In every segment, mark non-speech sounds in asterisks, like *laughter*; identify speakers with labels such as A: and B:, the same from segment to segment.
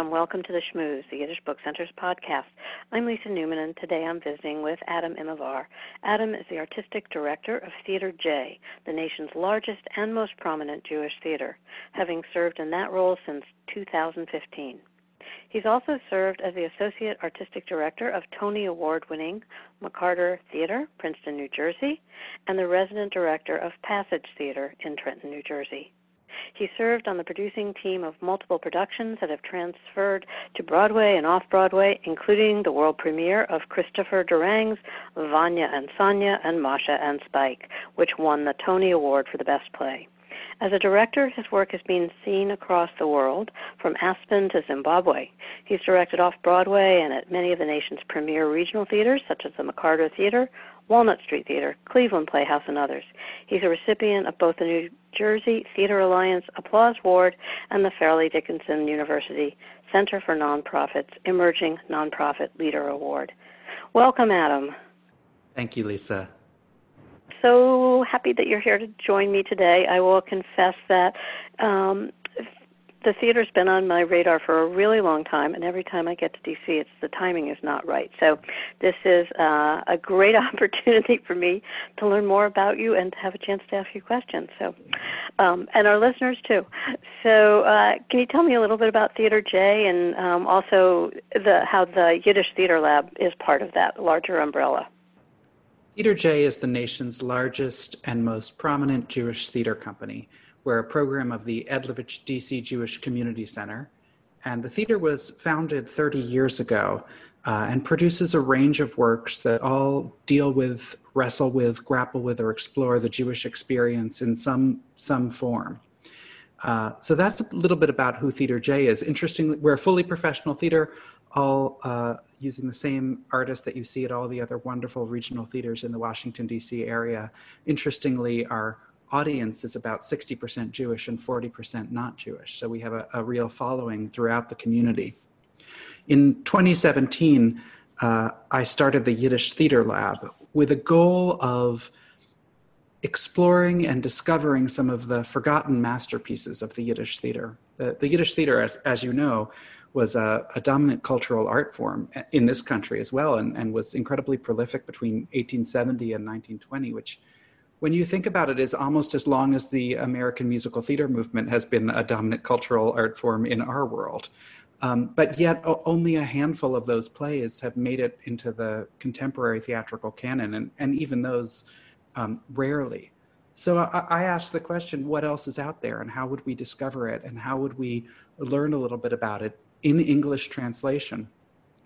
A: Aleichem. Welcome to the Shmooze, the Yiddish Book Center's podcast. I'm Lisa Newman, and today I'm visiting with Adam Immerwahr. Adam is the artistic director of Theater J, the nation's largest and most prominent Jewish theater, having served in that role since 2015. He's also served as the associate artistic director of Tony Award winning McCarter Theater, Princeton, New Jersey, and the resident director of Passage Theater in Trenton, New Jersey. He served on the producing team of multiple productions that have transferred to Broadway and off Broadway, including the world premiere of Christopher Durang's Vanya and Sonia and Masha and Spike, which won the Tony Award for the Best Play. As a director, his work has been seen across the world, from Aspen to Zimbabwe. He's directed off Broadway and at many of the nation's premier regional theaters, such as the McCarter Theater, Walnut Street Theater, Cleveland Playhouse, and others. He's a recipient of both the New Jersey Theater Alliance Applause Award and the Fairleigh Dickinson University Center for Nonprofits Emerging Nonprofit Leader Award. Welcome, Adam.
B: Thank you, Lisa.
A: So happy that you're here to join me today. I will confess that um, the theater's been on my radar for a really long time, and every time I get to DC, it's the timing is not right. So, this is uh, a great *laughs* opportunity for me to learn more about you and to have a chance to ask you questions. So, um, and our listeners too. So, uh, can you tell me a little bit about Theater J and um, also the how the Yiddish Theater Lab is part of that larger umbrella?
B: Theater J is the nation's largest and most prominent Jewish theater company. We're a program of the Edlavitch DC Jewish Community Center. And the theater was founded 30 years ago uh, and produces a range of works that all deal with, wrestle with, grapple with, or explore the Jewish experience in some, some form. Uh, so that's a little bit about who Theater J is. Interestingly, we're a fully professional theater, all uh, using the same artists that you see at all the other wonderful regional theaters in the Washington, D.C. area. Interestingly, our audience is about 60% Jewish and 40% not Jewish. So we have a, a real following throughout the community. In 2017, uh, I started the Yiddish Theater Lab with a goal of exploring and discovering some of the forgotten masterpieces of the Yiddish theater. The, the Yiddish theater, as, as you know, was a, a, dominant cultural art form in this country as well and, and was incredibly prolific between 1870 and 1920, which when you think about it, is almost as long as the American musical theater movement has been a dominant cultural art form in our world. Um, but yet, only a handful of those plays have made it into the contemporary theatrical canon, and, and even those um, rarely. So I, I asked the question what else is out there, and how would we discover it, and how would we learn a little bit about it in English translation?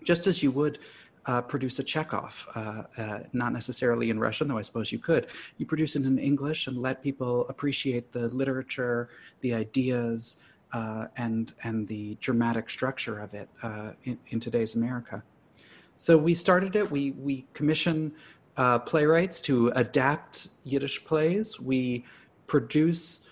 B: Just as you would uh, produce a Chekhov, uh, uh, not necessarily in Russian, though I suppose you could. You produce it in English and let people appreciate the literature, the ideas, uh, and and the dramatic structure of it uh, in, in, today's America. So we started it. We we commission uh, playwrights to adapt Yiddish plays. We produce.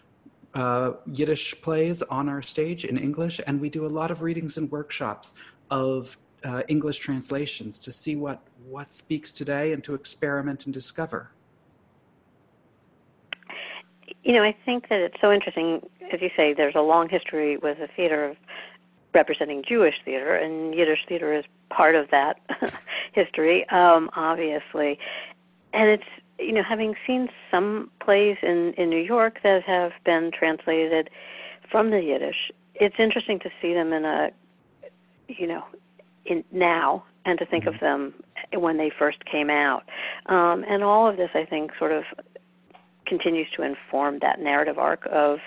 B: uh, Yiddish plays on our stage in English, and we do a lot of readings and workshops of uh, English translations to see what what speaks today and to experiment and discover.
A: You know, I think that it's so interesting, as you say, there's a long history with the theater of representing Jewish theater, and Yiddish theater is part of that *laughs* history, um, obviously. And it's you know, having seen some plays in in New York that have been translated from the Yiddish, it's interesting to see them in a you know in now and to think mm-hmm. of them when they first came out. Um, and all of this, I think, sort of continues to inform that narrative arc of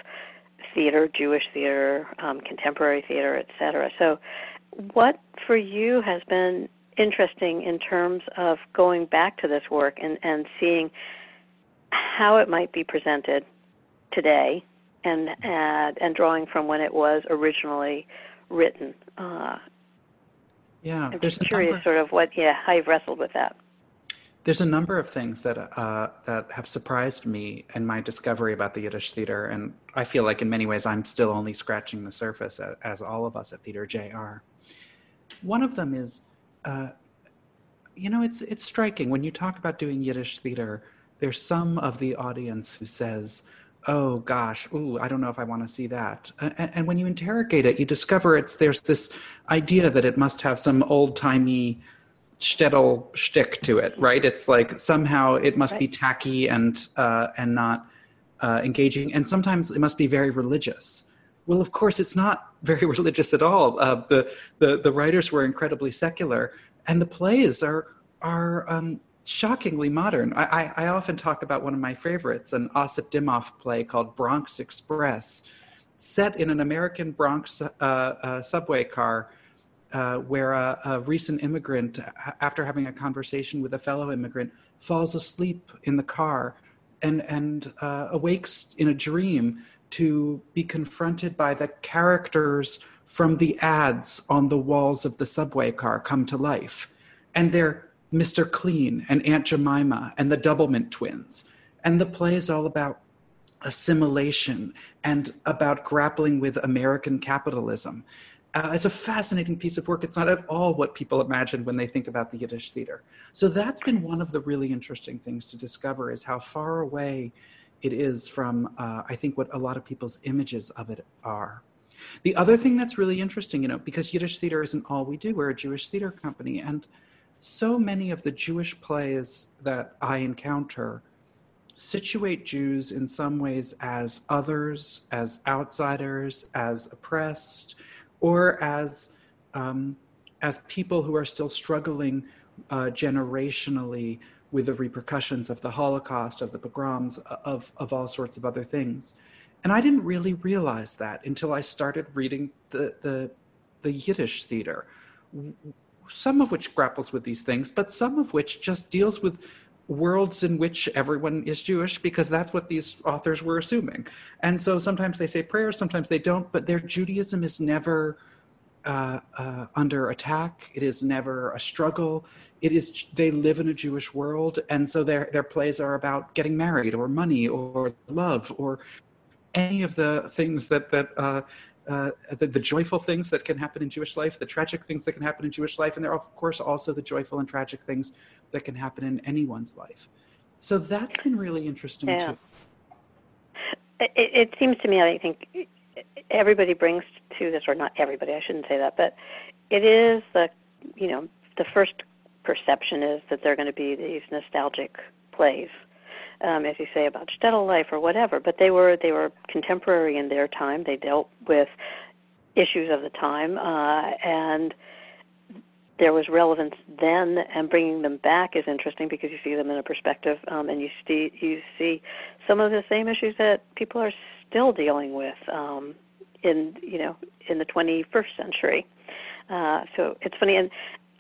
A: theater, Jewish theater, um, contemporary theater, et cetera. So, what for you has been interesting in terms of going back to this work and, and seeing how it might be presented today and, and, and drawing from when it was originally written? Uh,
B: yeah,
A: I'm just curious, number, sort of what, yeah, how you've wrestled with that.
B: There's a number of things that uh, that have surprised me in my discovery about the Yiddish theater, and I feel like in many ways I'm still only scratching the surface, as, as all of us at Theater J are. One of them is, uh, you know, it's it's striking when you talk about doing Yiddish theater. There's some of the audience who says, oh gosh, ooh, I don't know if I want to see that. And, and when you interrogate it, you discover it's there's this idea that it must have some old timey shtetl shtick to it, right? It's like somehow it must right. be tacky and uh, and not uh, engaging, and sometimes it must be very religious. Well, of course, it's not very *laughs* religious at all. Uh, the, the the writers were incredibly secular, and the plays are are um, shockingly modern. I, I, I, often talk about one of my favorites, an Ossip Dymov play called Bronx Express, set in an American Bronx uh, uh, subway car. Uh, where a, a, recent immigrant, after having a conversation with a fellow immigrant, falls asleep in the car and and uh, awakes in a dream to be confronted by the characters from the ads on the walls of the subway car come to life, and they're Mr. Clean and Aunt Jemima and the Doublemint twins. And the play is all about assimilation and about grappling with American capitalism. Uh, it's a fascinating piece of work. It's not at all what people imagine when they think about the Yiddish theater. So that's been one of the really interesting things to discover is how far away it is from, uh, I think, what a lot of people's images of it are. The other thing that's really interesting, you know, because Yiddish theater isn't all we do, we're a Jewish theater company. And so many of the Jewish plays that I encounter situate Jews in some ways as others, as outsiders, as oppressed, or as um, as people who are still struggling uh, generationally with the repercussions of the Holocaust, of the pogroms, of of all sorts of other things. And I didn't really realize that until I started reading the the, the Yiddish theater some of which grapples with these things, but some of which just deals with worlds in which everyone is Jewish because that's what these authors were assuming. And so sometimes they say prayers, sometimes they don't, but their Judaism is never uh, uh, under attack. It is never a struggle. It is they live in a Jewish world, and so their their plays are about getting married or money or love or any of the things that that uh, uh, the, the, joyful things that can happen in Jewish life, the tragic things that can happen in Jewish life, and there are, of course, also the joyful and tragic things that can happen in anyone's life. So that's been really interesting yeah. too.
A: It, it seems to me, I think everybody brings to this, or not everybody, I shouldn't say that, but it is the, you know, the first perception is that they're going to be these nostalgic plays um, as you say about shtetl life or whatever. But they were they were contemporary in their time. They dealt with issues of the time, uh, and there was relevance then. And bringing them back is interesting because you see them in a perspective, um, and you see you see some of the same issues that people are still dealing with um, in you know in the 21st century. Uh, so it's funny, and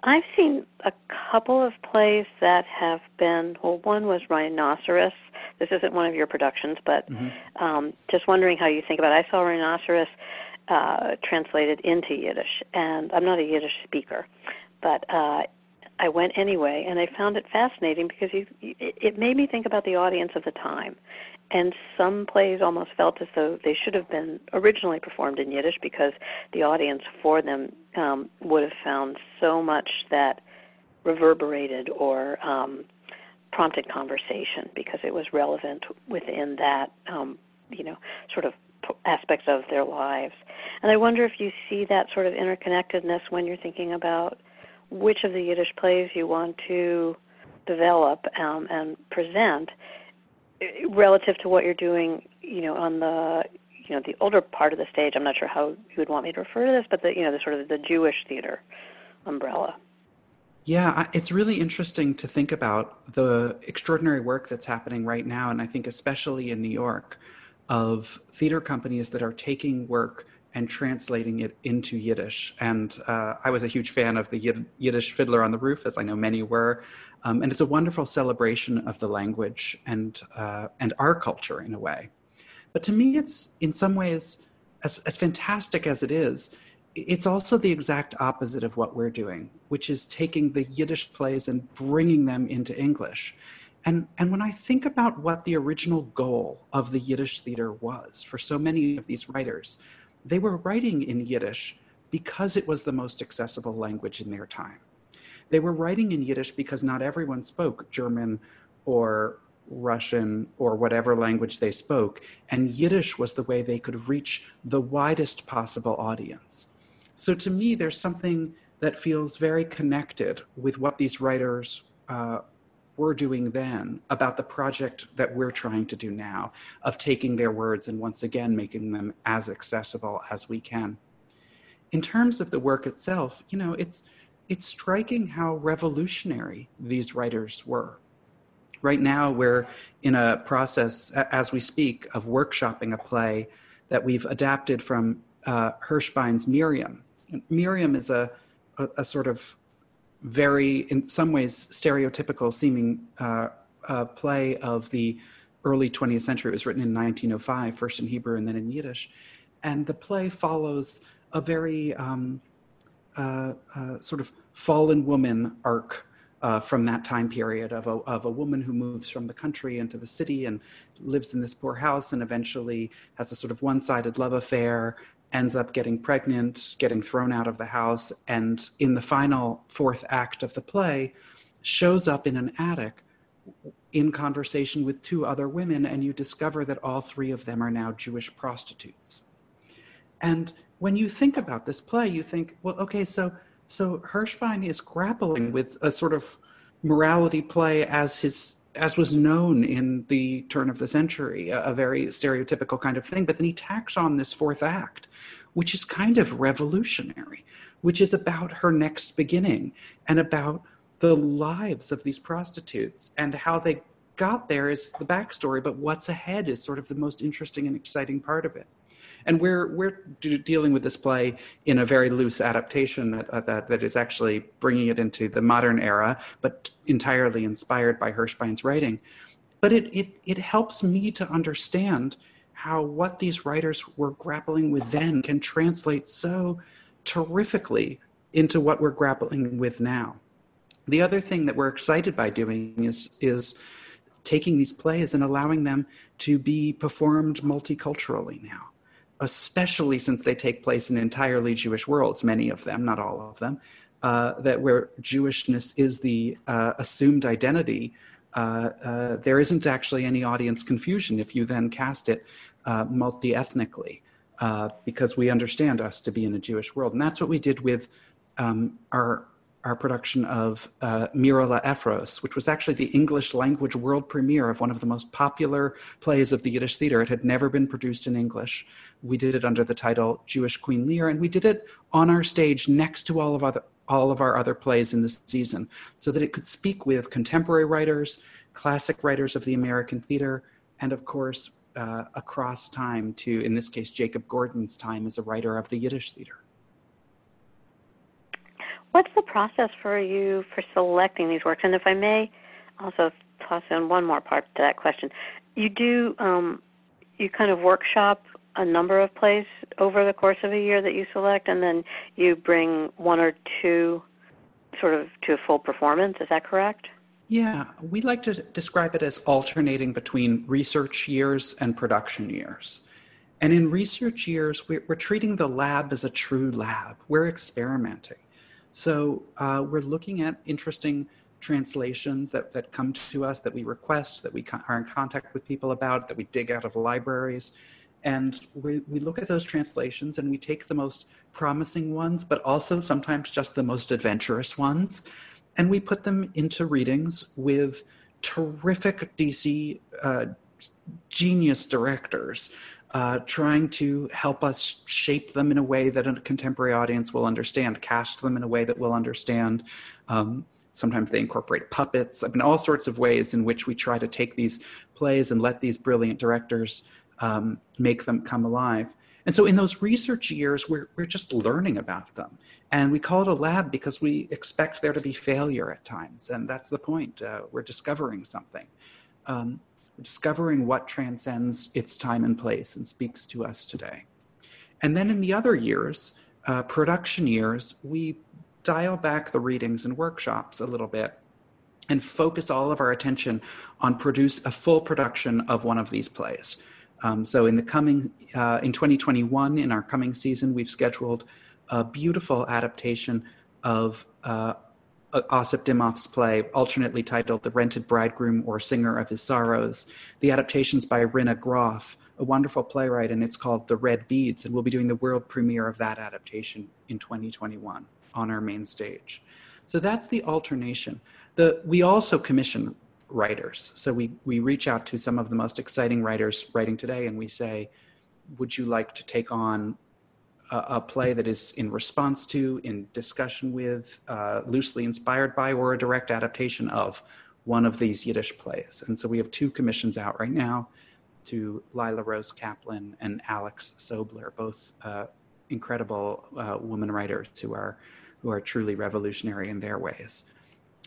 A: I've seen a couple of plays that have been. Well, one was Rhinoceros. This isn't one of your productions, but mm-hmm. um, just wondering how you think about it. I saw Rhinoceros uh, translated into Yiddish, and I'm not a Yiddish speaker, but uh, I went anyway, and I found it fascinating because you, it, it made me think about the audience of the time and some plays almost felt as though they should have been originally performed in Yiddish because the audience for them um, would have found so much that reverberated or um, prompted conversation because it was relevant within that, um, you know, sort of aspects of their lives. And I wonder if you see that sort of interconnectedness when you're thinking about which of the Yiddish plays you want to develop um, and present relative to what you're doing, you know, on the you know the older part of the stage. I'm not sure how you would want me to refer to this, but the you know the sort of the Jewish theater umbrella.
B: Yeah, it's really interesting to think about the extraordinary work that's happening right now, and I think especially in New York, of theater companies that are taking work and translating it into Yiddish. And uh, I was a huge fan of the Yiddish Fiddler on the Roof, as I know many were. Um, and it's a wonderful celebration of the language and uh, and our culture in a way. But to me, it's in some ways as as fantastic as it is. It's also the exact opposite of what we're doing, which is taking the Yiddish plays and bringing them into English. And, and when I think about what the original goal of the Yiddish theater was for so many of these writers, they were writing in Yiddish because it was the most accessible language in their time. They were writing in Yiddish because not everyone spoke German or Russian, or whatever language they spoke, and Yiddish was the way they could reach the widest possible audience. So to me, there's something that feels very connected with what these writers uh, were doing then about the project that we're trying to do now of taking their words and once again making them as accessible as we can. In terms of the work itself, you know, it's it's striking how revolutionary these writers were. Right now, we're in a process, as we speak, of workshopping a play that we've adapted from uh, Hirschbein's Miriam. Miriam is a, a, a, sort of very, in some ways, stereotypical seeming uh, uh, play of the early 20th century. It was written in 1905, first in Hebrew and then in Yiddish. And the play follows a very um, uh, uh, sort of fallen woman arc uh, from that time period of a, of a woman who moves from the country into the city and lives in this poor house and eventually has a sort of one sided love affair, ends up getting pregnant, getting thrown out of the house, and in the final fourth act of the play, shows up in an attic in conversation with two other women, and you discover that all three of them are now Jewish prostitutes. And when you think about this play, you think, well, okay, so so Hirschbein is grappling with a sort of morality play as his as was known in the turn of the century, a, a, very stereotypical kind of thing. But then he tacks on this fourth act, which is kind of revolutionary, which is about her next beginning and about the lives of these prostitutes and how they got there is the backstory, but what's ahead is sort of the most interesting and exciting part of it and we're we're dealing with this play in a very loose adaptation that, uh, that that is actually bringing it into the modern era, but entirely inspired by Hirschbein's writing. But it it it helps me to understand how what these writers were grappling with then can translate so terrifically into what we're grappling with now. The other thing that we're excited by doing is is taking these plays and allowing them to be performed multiculturally now especially since they take place in entirely Jewish worlds, many of them, not all of them, uh, that where Jewishness is the uh, assumed identity, uh, uh there isn't actually any audience confusion if you then cast it uh, multi ethnically, uh, because we understand us to be in a Jewish world. And that's what we did with um, our our production of uh, Mirele Efros, which was actually the English language world premiere of one of the most popular plays of the Yiddish theater. It had never been produced in English. We did it under the title Jewish Queen Lear, and we did it on our stage next to all of other all of our other plays in this season, so that it could speak with contemporary writers, classic writers of the American theater, and of course uh, across time to, in this case, Jacob Gordin's time as a writer of the Yiddish theater.
A: What's the process for you for selecting these works? And if I may also toss in one more part to that question, you do um, you kind of workshop a number of plays over the course of a year that you select, and then you bring one or two sort of to a full performance. Is that correct?
B: Yeah, we like to describe it as alternating between research years and production years. And in research years, we're, we're treating the lab as a true lab. We're experimenting. So uh, we're looking at interesting translations that, that come to us that we request, that we are in contact with people about, that we dig out of libraries. And we, we look at those translations and we take the most promising ones, but also sometimes just the most adventurous ones, and we put them into readings with terrific DC uh, genius directors uh, trying to help us shape them in a way that a contemporary audience will understand, cast them in a way that will understand. Um, sometimes they incorporate puppets. I mean, all sorts of ways in which we try to take these plays and let these brilliant directors um, make them come alive. And so, in those research years, we're, we're just learning about them. And we call it a lab because we expect there to be failure at times. And that's the point. Uh, we're discovering something. Um, discovering what transcends its time and place and speaks to us today. And then in the other years, uh, production years, we dial back the readings and workshops a little bit and focus all of our attention on produce a full production of one of these plays. Um, so in the coming uh, in 2021, in our coming season, we've scheduled a beautiful adaptation of uh, Uh, Osip Dymow's play, alternately titled The Rented Bridegroom or Singer of His Sorrows. The adaptation's by Rinne Groff, a wonderful playwright, and it's called The Red Beads, and we'll be doing the world premiere of that adaptation in 2021 on our main stage. So that's the alternation. The, we also commission writers. So we, we reach out to some of the most exciting writers writing today and we say, would you like to take on a, a play that is in response to, in discussion with, uh, loosely inspired by, or a direct adaptation of one of these Yiddish plays? And so we have two commissions out right now to Lila Rose Kaplan and Alex Sobler, both uh, incredible uh, women writers who are who are truly revolutionary in their ways.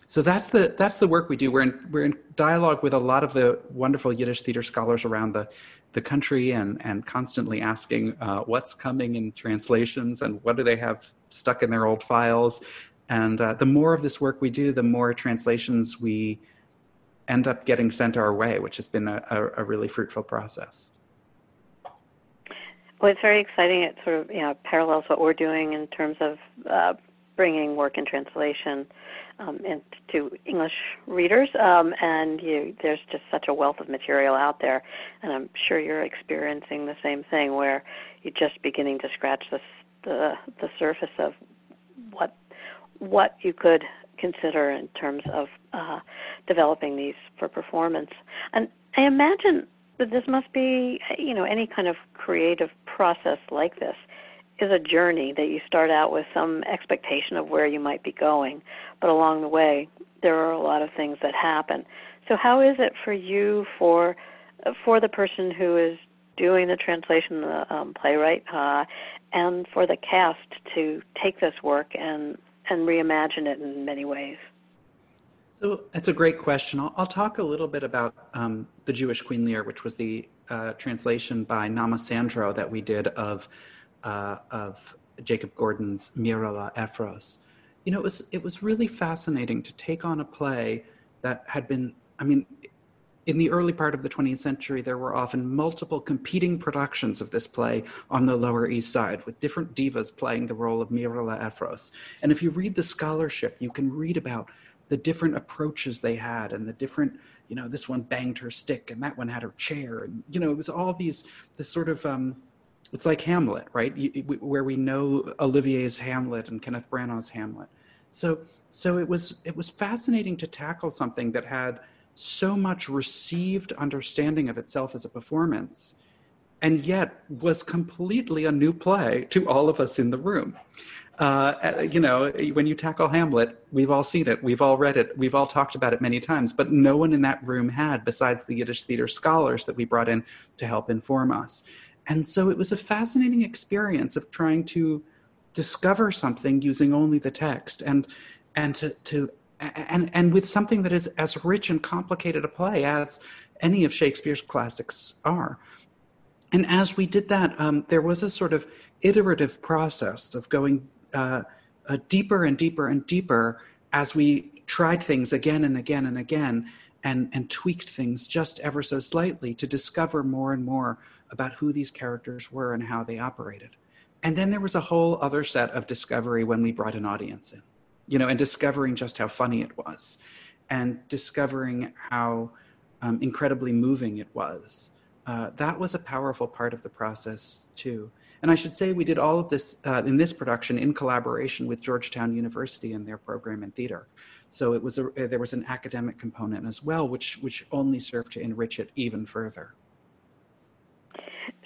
B: So that's the that's the work we do. We're in we're in dialogue with a lot of the wonderful Yiddish theater scholars around the the country and and constantly asking uh, what's coming in translations and what do they have stuck in their old files. And uh, the more of this work we do, the more translations we end up getting sent our way, which has been a, a, a really fruitful process.
A: Well, it's very exciting. It sort of you know parallels what we're doing in terms of uh, bringing work in translation um, into English readers, um, and you, there's just such a wealth of material out there, and I'm sure you're experiencing the same thing where you're just beginning to scratch the the, the surface of what what you could consider in terms of uh, developing these for performance. And I imagine that this must be, you know, any kind of creative process like this is a journey that you start out with some expectation of where you might be going, but along the way there are a lot of things that happen. So how is it for you for for the person who is doing the translation, the um, playwright, uh, and for the cast to take this work and and reimagine it in many ways?
B: So that's a great question. I'll, I'll talk a little bit about um, the Jewish Queen Lear, which was the uh, translation by Nahma Sandrow that we did of uh, of Jacob Gordin's Mirele Efros. You know, it was it was really fascinating to take on a play that had been. I mean, in the early part of the 20th century, there were often multiple competing productions of this play on the Lower East Side, with different divas playing the role of Mirele Efros. And if you read the scholarship, you can read about the different approaches they had and the different, you know, this one banged her stick and that one had her chair. And, you know, it was all these, this sort of, um, it's like Hamlet, right? You, where we know Olivier's Hamlet and Kenneth Branagh's Hamlet. So, so it was it was fascinating to tackle something that had so much received understanding of itself as a performance and yet was completely a new play to all of us in the room. Uh, you know, when you tackle Hamlet, we've all seen it, we've all read it, we've all talked about it many times, but no one in that room had, besides the Yiddish theater scholars that we brought in to help inform us. And so it was a fascinating experience of trying to discover something using only the text and and to, to and and with something that is as rich and complicated a play as any of Shakespeare's classics are. And as we did that, um, there was a sort of iterative process of going uh, uh, deeper and deeper and deeper as we tried things again and again and again and, and tweaked things just ever so slightly to discover more and more about who these characters were and how they operated. And then there was a whole other set of discovery when we brought an audience in you know, and discovering just how funny it was, and discovering how um, incredibly moving it was. Uh, that was a powerful part of the process too. And I should say we did all of this uh, in this production in collaboration with Georgetown University and their program in theater. So it was a, there was an academic component as well, which which only served to enrich it even further.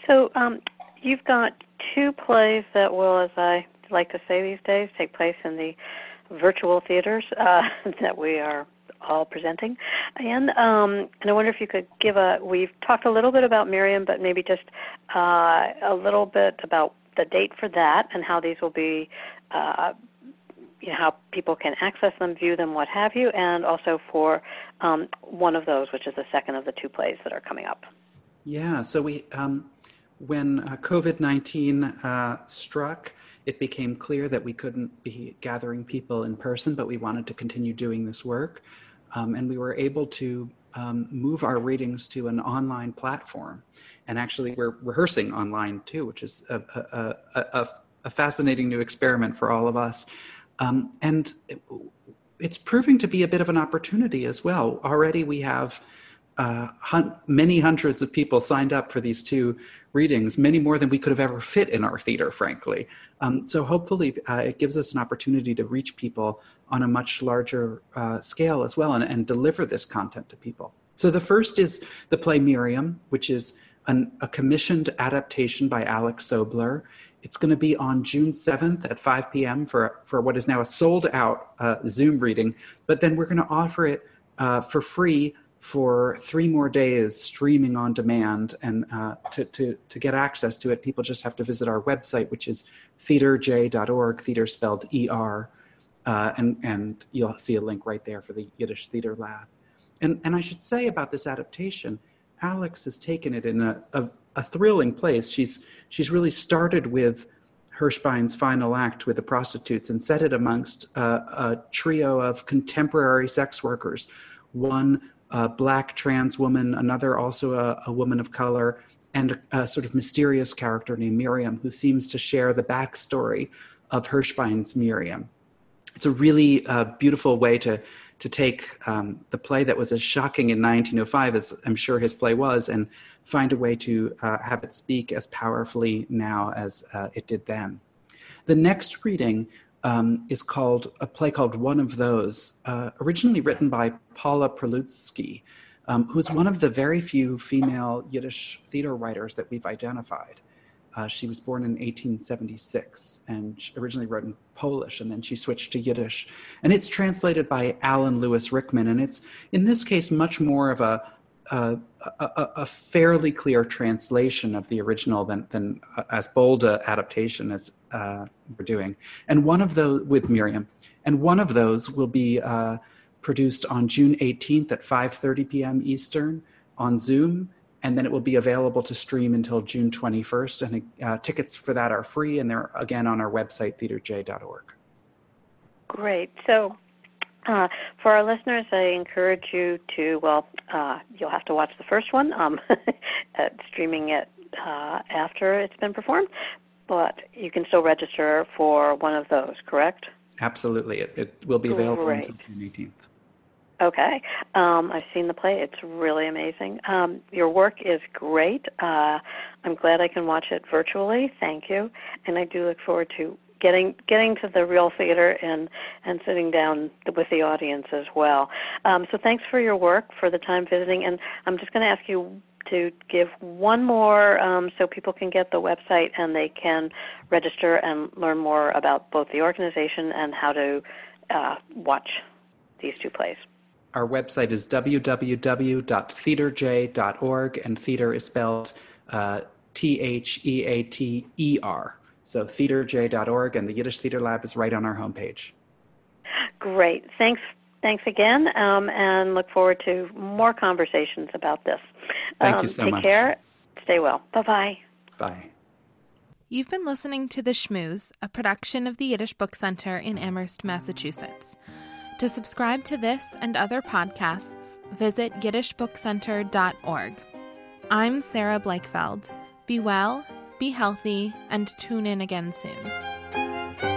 A: So um, you've got two plays that will, as I like to say these days, take place in the virtual theaters uh, *laughs* that we are all presenting. And um, and I wonder if you could give a. We've talked a little bit about Miriam, but maybe just uh, a little bit about the date for that and how these will be. Uh, you know, how people can access them, view them, what have you, and also for um, one of those, which is the second of the two plays that are coming up.
B: Yeah, so we um, when uh, COVID nineteen uh, struck, it became clear that we couldn't be gathering people in person, but we wanted to continue doing this work. Um, and we were able to um, move our readings to an online platform. And actually, we're rehearsing online too, which is a, a, a, a fascinating new experiment for all of us. Um, and it, it's proving to be a bit of an opportunity as well. Already we have uh, hun- many hundreds of people signed up for these two readings, many more than we could have ever fit in our theater, frankly. Um, so hopefully, uh, it gives us an opportunity to reach people on a much larger uh, scale as well and, and, deliver this content to people. So the first is the play Miriam, which is an, a commissioned adaptation by Alex Sobler. It's going to be on June 7th at 5 p.m. for, for what is now a sold out uh, Zoom reading, but then we're going to offer it uh, for free for three more days streaming on demand. And uh, to, to, to get access to it, people just have to visit our website, which is theaterj.org, theater spelled ER. And, and you'll see a link right there for the Yiddish Theater Lab. And, and I should say about this adaptation, Alex has taken it in a, a, a thrilling place. She's, she's really started with Hirschbein's final act with the prostitutes and set it amongst uh, a trio of contemporary sex workers. One black trans woman, another also a, a woman of color, and a, a, sort of mysterious character named Miriam who seems to share the backstory of Hirschbein's Miriam. It's a really uh, beautiful way to to take um, the play that was as shocking in 1905 as I'm sure his play was, and find a way to uh, have it speak as powerfully now as uh, it did then. The next reading um, is called a play called One of Those, uh, originally written by Paula Prilutski, um, who's one of the very few female Yiddish theater writers that we've identified. Uh, she was born in 1876 and originally wrote in Polish, and then she switched to Yiddish. And it's translated by Allen Lewis Rickman, and it's in this case much more of a a, a, a, fairly clear translation of the original than, than uh, as bold a adaptation as uh, we're doing. And one of those with Miriam, and one of those will be uh, produced on June 18th at 5:30 p.m. Eastern on Zoom, and then it will be available to stream until June 21st. And uh, tickets for that are free, and they're again on our website theaterj.org.
A: Great. So uh, for our listeners, I encourage you to, well, uh, you'll have to watch the first one, um, *laughs* streaming it uh, after it's been performed, but you can still register for one of those, correct?
B: Absolutely. It, it will be available Great. until June 18th.
A: Okay. Um, I've seen the play. It's really amazing. Um, your work is great. Uh, I'm glad I can watch it virtually. Thank you. And I do look forward to getting getting to the real theater and and sitting down with the audience as well. Um, so thanks for your work for the time visiting, and I'm just going to ask you to give one more um, so people can get the website and they can register and learn more about both the organization and how to uh, watch these two plays.
B: Our website is www.theaterj.org, and theater is spelled uh, T H E A T E R. So theaterj.org and the Yiddish Theater Lab is right on our homepage.
A: Great. Thanks. Thanks again, um, and look forward to more conversations about this.
B: Thank um, you so
A: take
B: much.
A: Take care. Stay well. Bye-bye.
B: Bye.
C: You've been listening to The Shmooze, a production of the Yiddish Book Center in Amherst, Massachusetts. To subscribe to this and other podcasts, visit yiddishbookcenter.org. I'm Sarah Blakefeld. Be well be healthy, and tune in again soon.